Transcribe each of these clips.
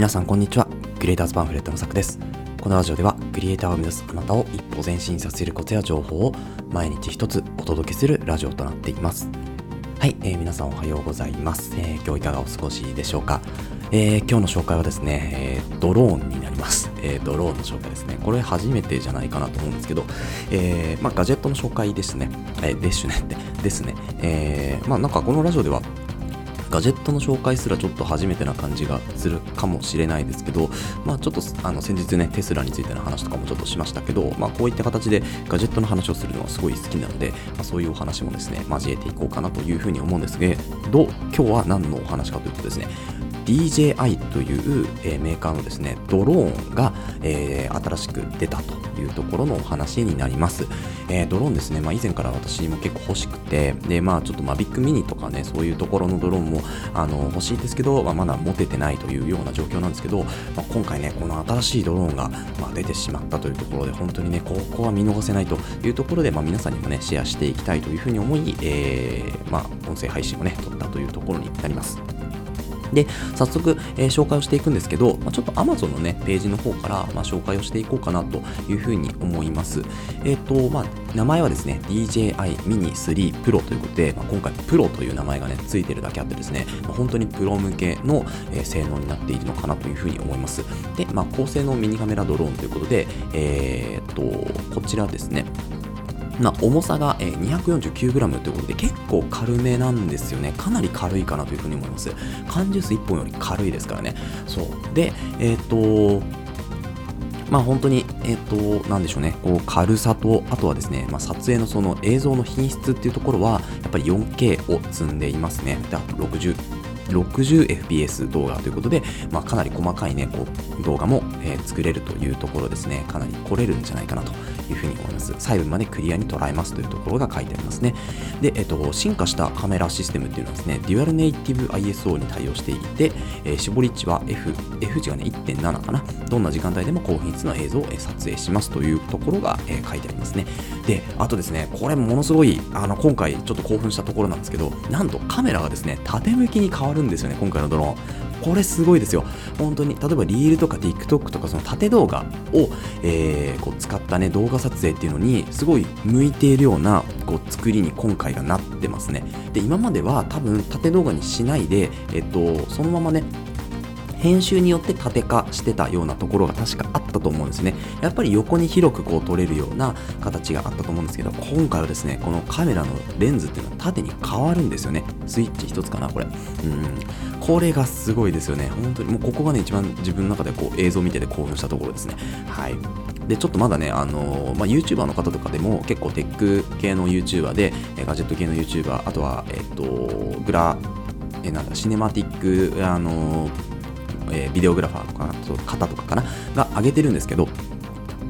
皆さんこんにちは。クリエイターズパンフレットのさくです。このラジオではクリエイターを目指すあなたを一歩前進させるコツや情報を毎日一つお届けするラジオとなっています。はい、えー、皆さんおはようございます、えー、今日いかがお過ごしでしょうか、えー、今日の紹介はですね、えー、ドローンになります、え、ドローンの紹介ですね。これ初めてじゃないかなと思うんですけど、えまあ、ガジェットの紹介ですね、えー、デッシュねってですね、え、まあなんかこのラジオではガジェットの紹介すらちょっと初めてな感じがするかもしれないですけど、まあ、ちょっとあの先日ね、テスラについての話とかもちょっとしましたけど、まあ、こういった形でガジェットの話をするのはすごい好きなので、まあ、そういうお話もですね、交えていこうかなというふうに思うんですけど、今日は何のお話かというとですね、DJI という、え、メーカーのですね、ドローンが、えー、新しく出たというところのお話になります。えー、ドローンですね、まあ、以前から私も結構欲しくて、で、まあちょっとマビックミニとかね、そういうところのドローンもあの欲しいですけど、まあ、まだ持ててないというような状況なんですけど、まあ、今回ね、この新しいドローンが、まあ、出てしまったというところで、本当にね、ここは見逃せないというところで、まあ、皆さんにもね、シェアしていきたいというふうに思い、えー、まあ、音声配信をね、撮ったというところになります。で、早速、えー、紹介をしていくんですけど、まあ、ちょっと Amazon のね、ページの方から、まあ、紹介をしていこうかなというふうに思います。えっ、ー、と、まあ、名前はですね、DJI Mini 3 Pro ということで、まあ、今回 Pro という名前がね、ついてるだけあってですね、まあ、本当にプロ向けの、えー、性能になっているのかなというふうに思います。で、まあ、高性能ミニカメラドローンということで、えっ、と、こちらですね、まあ、重さが 249g ということで結構軽めなんですよね。かなり軽いかなというふうに思います。缶ジュース1本より軽いですからね。そう。で、えっ、ー、と、まあ本当に、えっ、ー、と、なんでしょうね、こう軽さと、あとはですね、まあ、撮影のその映像の品質っていうところは、やっぱり 4K を積んでいますね。で、あと60 60fps 動画ということで、まあ、かなり細かいね、こう、動画も、えー、作れるというところですね、かなり来れるんじゃないかなというふうに思います。細部までクリアに捉えますというところが書いてありますね。で、えっ、と、進化したカメラシステムっていうのはですね、デュアルネイティブ ISO に対応していて、えー、絞り値は F、F 値がね、1.7かな。どんな時間帯でも高品質な映像を撮影しますというところが、え書いてありますね。で、あとですね、これものすごい、あの、今回ちょっと興奮したところなんですけど、なんとカメラがですね、縦向きに変わるんですよね、今回のドローン。これすごいですよ。本当に、例えばリールとか TikTok とかその縦動画を、えー、こう使ったね、動画撮影っていうのに、すごい向いているようなこう作りに今回がなってますね。で、今までは多分縦動画にしないで、えっと、そのままね、編集によって縦化してたようなところが確かあったと思うんですね。やっぱり横に広くこう撮れるような形があったと思うんですけど、今回はですね、このカメラのレンズっていうのは縦に変わるんですよね。スイッチ一つかな、これ。うん。これがすごいですよね。本当に、もうここがね、一番自分の中でこう映像見てて興奮したところですね。はい。で、ちょっとまだね、あのー、まあ、YouTuber の方とかでも結構テック系の YouTuber で、えガジェット系の YouTuber、あとは、えっと、グラ、えなんだ、シネマティック、あのーえー、ビデオグラファーとか、方とかかな、が上げてるんですけど、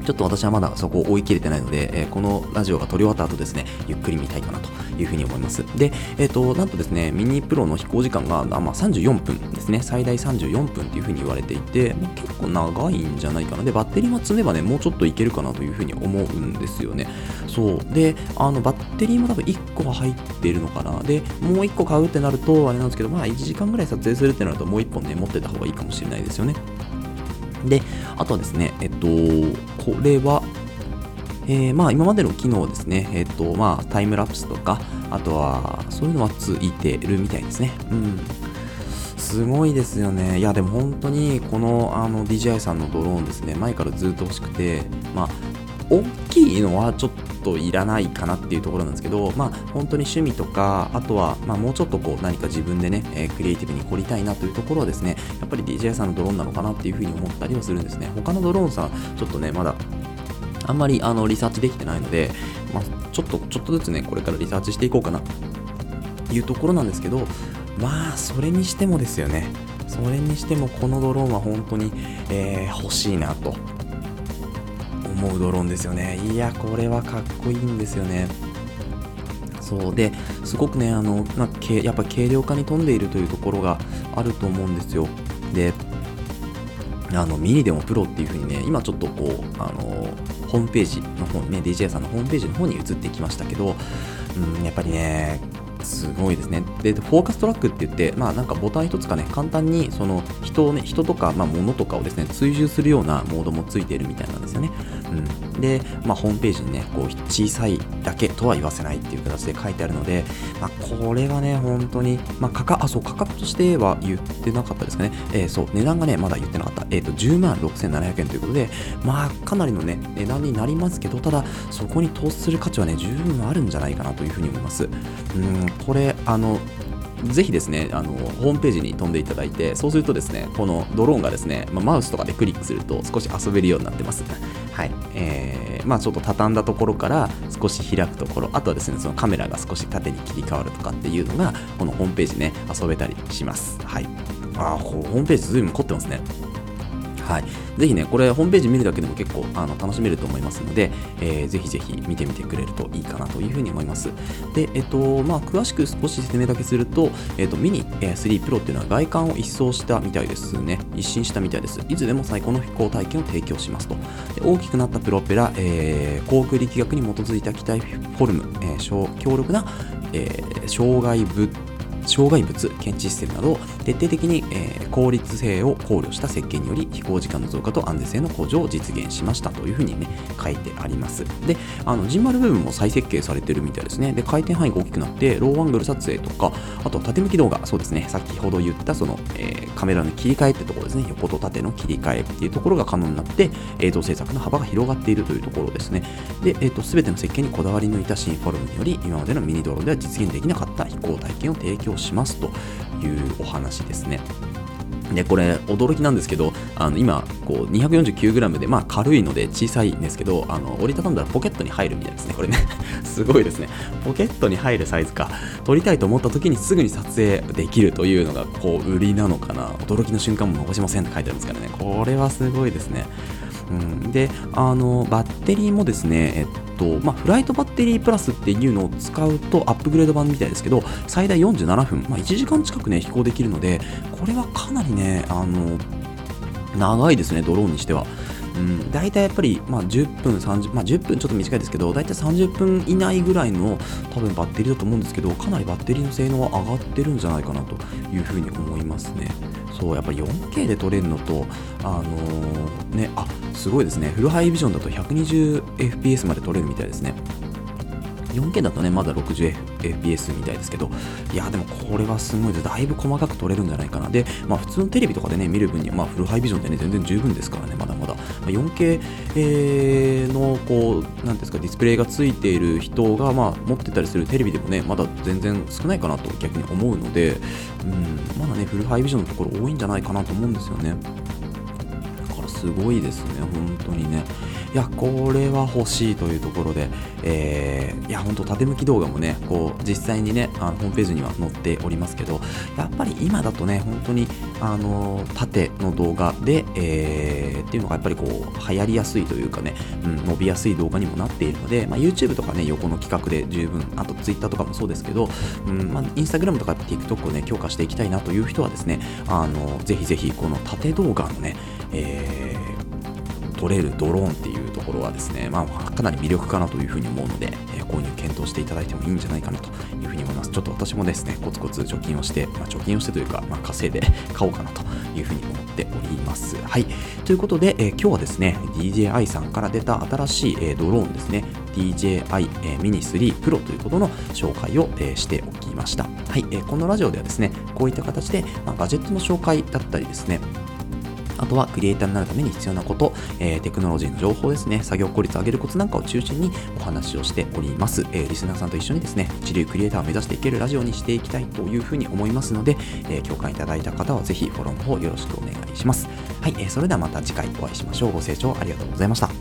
ちょっと私はまだそこを追い切れてないので、えー、このラジオが撮り終わった後ですね、ゆっくり見たいかなというふうに思います。で、えっ、ー、と、なんとですね、ミニプロの飛行時間が、まあ、34分ですね、最大34分っていうふうに言われていて、まあ、結構長いんじゃないかな。で、バッテリーも積めばね、もうちょっといけるかなというふうに思うんですよね。そう。で、あの、バッテリーも多分1個は入っているのかな。で、もう1個買うってなると、あれなんですけど、まあ1時間ぐらい撮影するってなると、もう1本ね、持ってた方がいいかもしれないですよね。で、あとはですね、えっと、これは、えー、まあ今までの機能ですね、えっ、とまあタイムラプスとか、あとはそういうのはついてるみたいですね。うん。すごいですよね。いやでも本当にこのあの DJI さんのドローンですね、前からずっと欲しくて、まあ大きいのはちょっといらないかなっていうところなんですけど、まあ本当に趣味とか、あとはまあもうちょっとこう何か自分でね、えー、クリエイティブに凝りたいなというところはですね、やっぱり DJI さんのドローンなのかなっていうふうに思ったりはするんですね。他のドローンさん、ちょっとね、まだあんまりあのリサーチできてないので、まあ、ちょっとちょっとずつねこれからリサーチしていこうかなというところなんですけどまあそれにしてもですよねそれにしてもこのドローンは本当に、えー、欲しいなと思うドローンですよね。いやこれはかっこいいんですよね。そう。ですごくねあの、まあ、やっぱ軽量化に富んでいるというところがあると思うんですよ。であのミニでもプロっていう風にね今ちょっとこうあのホームページの方ね DJ さんのホームページの方に移ってきましたけど、うん、やっぱりねすごいですね。で、フォーカストラックって言って、まあなんかボタン一つかね、簡単にその人をね、人とか、まあ物とかをですね、追従するようなモードもついているみたいなんですよね。うん。で、まあホームページにね、こう小さいだけとは言わせないっていう形で書いてあるので、まあこれはね、本当に、まあ価格、あ、そう、価格としては言ってなかったですかね。えー、そう、値段がね、まだ言ってなかった。えっ、ー、と、10万6700円ということで、まあかなりのね、値段になりますけど、ただ、そこに投資する価値はね、十分あるんじゃないかなというふうに思います。うん、これ、あの、ぜひですね、あの、ホームページに飛んでいただいて、そうするとですね、このドローンがですね、まあ、マウスとかでクリックすると少し遊べるようになってます。はい。えー、まあちょっと畳んだところから少し開くところ、あとはですね、そのカメラが少し縦に切り替わるとかっていうのが、このホームページね、遊べたりします。はい。あホームページずいぶん凝ってますね。はい、ぜひね、これホームページ見るだけでも結構あの楽しめると思いますので、えー、ぜひぜひ見てみてくれるといいかなというふうに思います。で、えっと、まあ、詳しく少し説明だけすると、えっと、ミニ3 Pro っていうのは外観を一掃したみたいですね。一新したみたいです。いつでも最高の飛行体験を提供しますと。で大きくなったプロペラ、えー、航空力学に基づいた機体フォルム、えー、強力な、えー、障害物障害物検知システムなど徹底的に、えー、効率性を考慮した設計により飛行時間の増加と安全性の向上を実現しましたというふうにね書いてあります。であのジンマル部分も再設計されてるみたいですね。で回転範囲が大きくなってローアングル撮影とかあと縦向き動画そうですね。先ほど言ったその、えー、カメラの切り替えってところですね。横と縦の切り替えっていうところが可能になって映像制作の幅が広がっているというところですね。で、えーと、全ての設計にこだわり抜いた新フォルムにより今までのミニドローンでは実現できなかった飛行体験を提供しますというお話ですね。で、これ、驚きなんですけど、あの今、こう、249g で、まあ、軽いので小さいんですけど、あの、折りたたんだらポケットに入るみたいですね、これね。すごいですね。ポケットに入るサイズか。撮りたいと思った時にすぐに撮影できるというのが、こう、売りなのかな。驚きの瞬間も残しませんって書いてあるんですからね。これはすごいですね。うん、で、あの、バッテリーもですね、えっと、まあ、フライトバッテリープラスっていうのを使うとアップグレード版みたいですけど、最大47分、まあ、1時間近くね、飛行できるので、これはかなりね、あの、長いですね、ドローンにしては。うん、大体やっぱり、まあ、10分、30、まあ、10分ちょっと短いですけど、大体30分以内ぐらいの多分バッテリーだと思うんですけど、かなりバッテリーの性能は上がってるんじゃないかなというふうに思いますね。そう、やっぱ 4K で撮れるのと、あのー、ね、あ、すごいですね。フルハイビジョンだと 120fps まで撮れるみたいですね。4K だとね、まだ 60fps みたいですけど、いや、でもこれはすごいです。だいぶ細かく撮れるんじゃないかな。で、まあ普通のテレビとかでね、見る分には、まあフルハイビジョンでね、全然十分ですからね、まだまだま。4K、えー、の、こう、なんですか、ディスプレイがついている人が、まあ持ってたりするテレビでもね、まだ全然少ないかなと逆に思うので、うん、まだね、フルハイビジョンのところ多いんじゃないかなと思うんですよね。すごいですね、本当にね。いや、これは欲しいというところで、えー、いや、本当縦向き動画もね、こう、実際にね、あのホームページには載っておりますけど、やっぱり今だとね、本当に、あの、縦の動画で、えー、っていうのがやっぱりこう、流行りやすいというかね、うん、伸びやすい動画にもなっているので、まあ、YouTube とかね、横の企画で十分、あと Twitter とかもそうですけど、うん、まあ、Instagram とか TikTok をね、強化していきたいなという人はですね、あの、ぜひぜひ、この縦動画のね、えー、撮れるドローンっていうところはですね、まあ、かなり魅力かなというふうに思うので、えー、購入検討していただいてもいいんじゃないかなというふうに思います。ちょっと私もですね、コツコツ貯金をして、まあ、貯金をしてというか、まあ、稼いで買おうかなというふうに思っております。はい。ということで、えー、今日はですね、DJI さんから出た新しい、えー、ドローンですね、DJI、えー、Mini 3 Pro ということの紹介を、えー、しておきました。はい、えー。このラジオではですね、こういった形で、まあ、ガジェットの紹介だったりですね、あとはクリエイターになるために必要なこと、えー、テクノロジーの情報ですね、作業効率を上げるコツなんかを中心にお話をしております。えー、リスナーさんと一緒にですね、一流クリエイターを目指していけるラジオにしていきたいというふうに思いますので、えー、共感いただいた方はぜひフォローの方よろしくお願いします。はい、えー、それではまた次回お会いしましょう。ご清聴ありがとうございました。